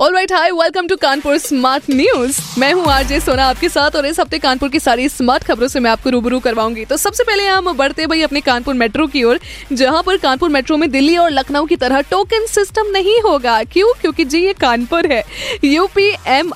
all right hi welcome to Kanpur smart news मैं हूँ RJ सोना आपके साथ और इस हफ़्ते कानपुर की सारी स्मार्ट खबरों से मैं आपको रूबरू करवाऊँगी। तो सबसे पहले हम बढ़ते भाई अपने कानपुर मेट्रो की ओर, जहाँ पर कानपुर मेट्रो में दिल्ली और लखनऊ की तरह टोकन सिस्टम नहीं होगा। क्यों? क्योंकि जी, ये कानपुर है। यूपी एम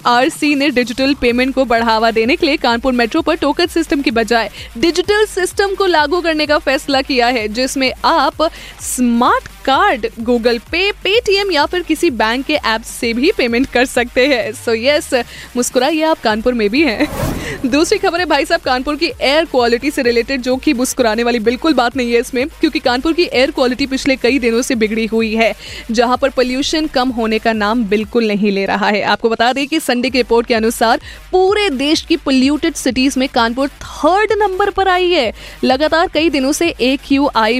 ने डिजिटल पेमेंट को बढ़ावा देने के लिए कानपुर मेट्रो पर टोकन सिस्टम की बजाय डिजिटल सिस्टम को लागू करने का फैसला किया है, जिसमें आप smart card, Google Pay, Paytm या फिर किसी बैंक के ऐप से भी पेमेंट कर सकते हैं। सो यस मुस्कुराइए आप, कानपुर में भी हैं। दूसरी खबर है भाई साहब, कानपुर की एयर क्वालिटी से रिलेटेड जो कि मुस्कुराने वाली बिल्कुल बात नहीं है इसमें, क्योंकि कानपुर की एयर क्वालिटी पिछले कई दिनों से बिगड़ी हुई है, जहाँ पर पोल्यूशन कम होने का नाम बिल्कुल नहीं ले रहा है। आपको बता दें कि संडे की रिपोर्ट के अनुसार पूरे देश की पोल्यूटेड सिटीज़ में कानपुर थर्ड नंबर पर आई है। लगातार कई दिनों से ए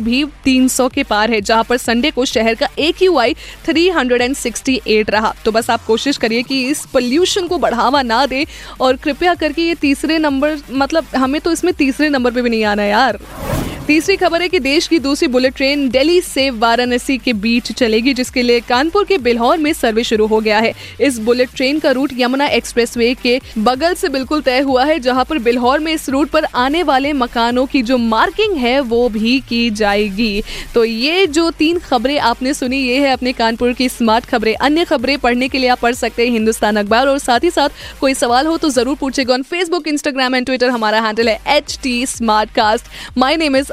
भी 300 के पार है, जहाँ पर संडे को शहर का A Q I three hundred and sixty eight रहा। तो बस आप कोशिश करिए कि इस पोल्यूशन को बढ़ावा ना दे और कृपया करके ये तीसरे नंबर मतलब हमें तो इसमें तीसरे नंबर पर भी नहीं आना यार। तीसरी खबर है कि देश की दूसरी बुलेट ट्रेन दिल्ली से वाराणसी के बीच चलेगी, जिसके लिए कानपुर के बिल्हौर में सर्वे शुरू हो गया है। इस बुलेट ट्रेन का रूट यमुना एक्सप्रेसवे के बगल से बिल्कुल तय हुआ है, जहाँ पर बिल्हौर में इस रूट पर आने वाले मकानों की जो मार्किंग है, वो भी की जाएगी। तो ये जो तीन खबरें आपने सुनी, ये है अपने कानपुर की स्मार्ट खबरें। अन्य खबरें पढ़ने के लिए आप पढ़ सकते हैं हिंदुस्तान अखबार, और साथ ही साथ कोई सवाल हो तो ज़रूर पूछेगा on Facebook Instagram and Twitter हमारा हैंडल है H T smart cast my name is